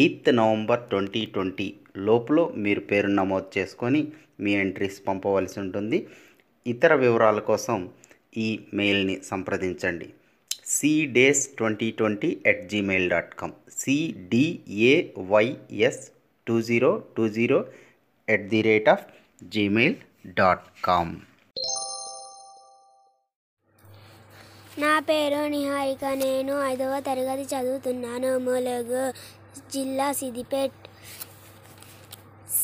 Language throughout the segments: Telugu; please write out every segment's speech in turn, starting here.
ఎయిత్ నవంబర్ ట్వంటీ ట్వంటీ లోపల మీరు పేరు నమోదు చేసుకొని మీ ఎంట్రీస్ పంపవలసి ఉంటుంది. ఇతర వివరాల కోసం ఈ మెయిల్ని సంప్రదించండి. Cdays twenty twenty at Gmail dot com CDAYS two zero two zero at the rate of Gmail dot com నా పేరు నిహారిక. నేను ఐదవ తరగతి చదువుతున్నాను. ములుగు జిల్లా సిద్దిపేట్.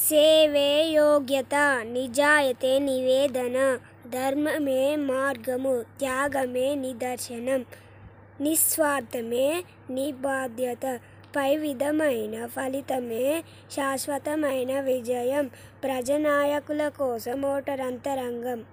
సేవే యోగ్యత నిజాయతే నివేదన ధర్మమే మార్గము త్యాగమే నిదర్శనం నిస్వార్థమే నిబాధ్యత పై విధమైన ఫలితమే శాశ్వతమైన విజయం ప్రజనాయకుల కోసం ఓటరంతరంగం.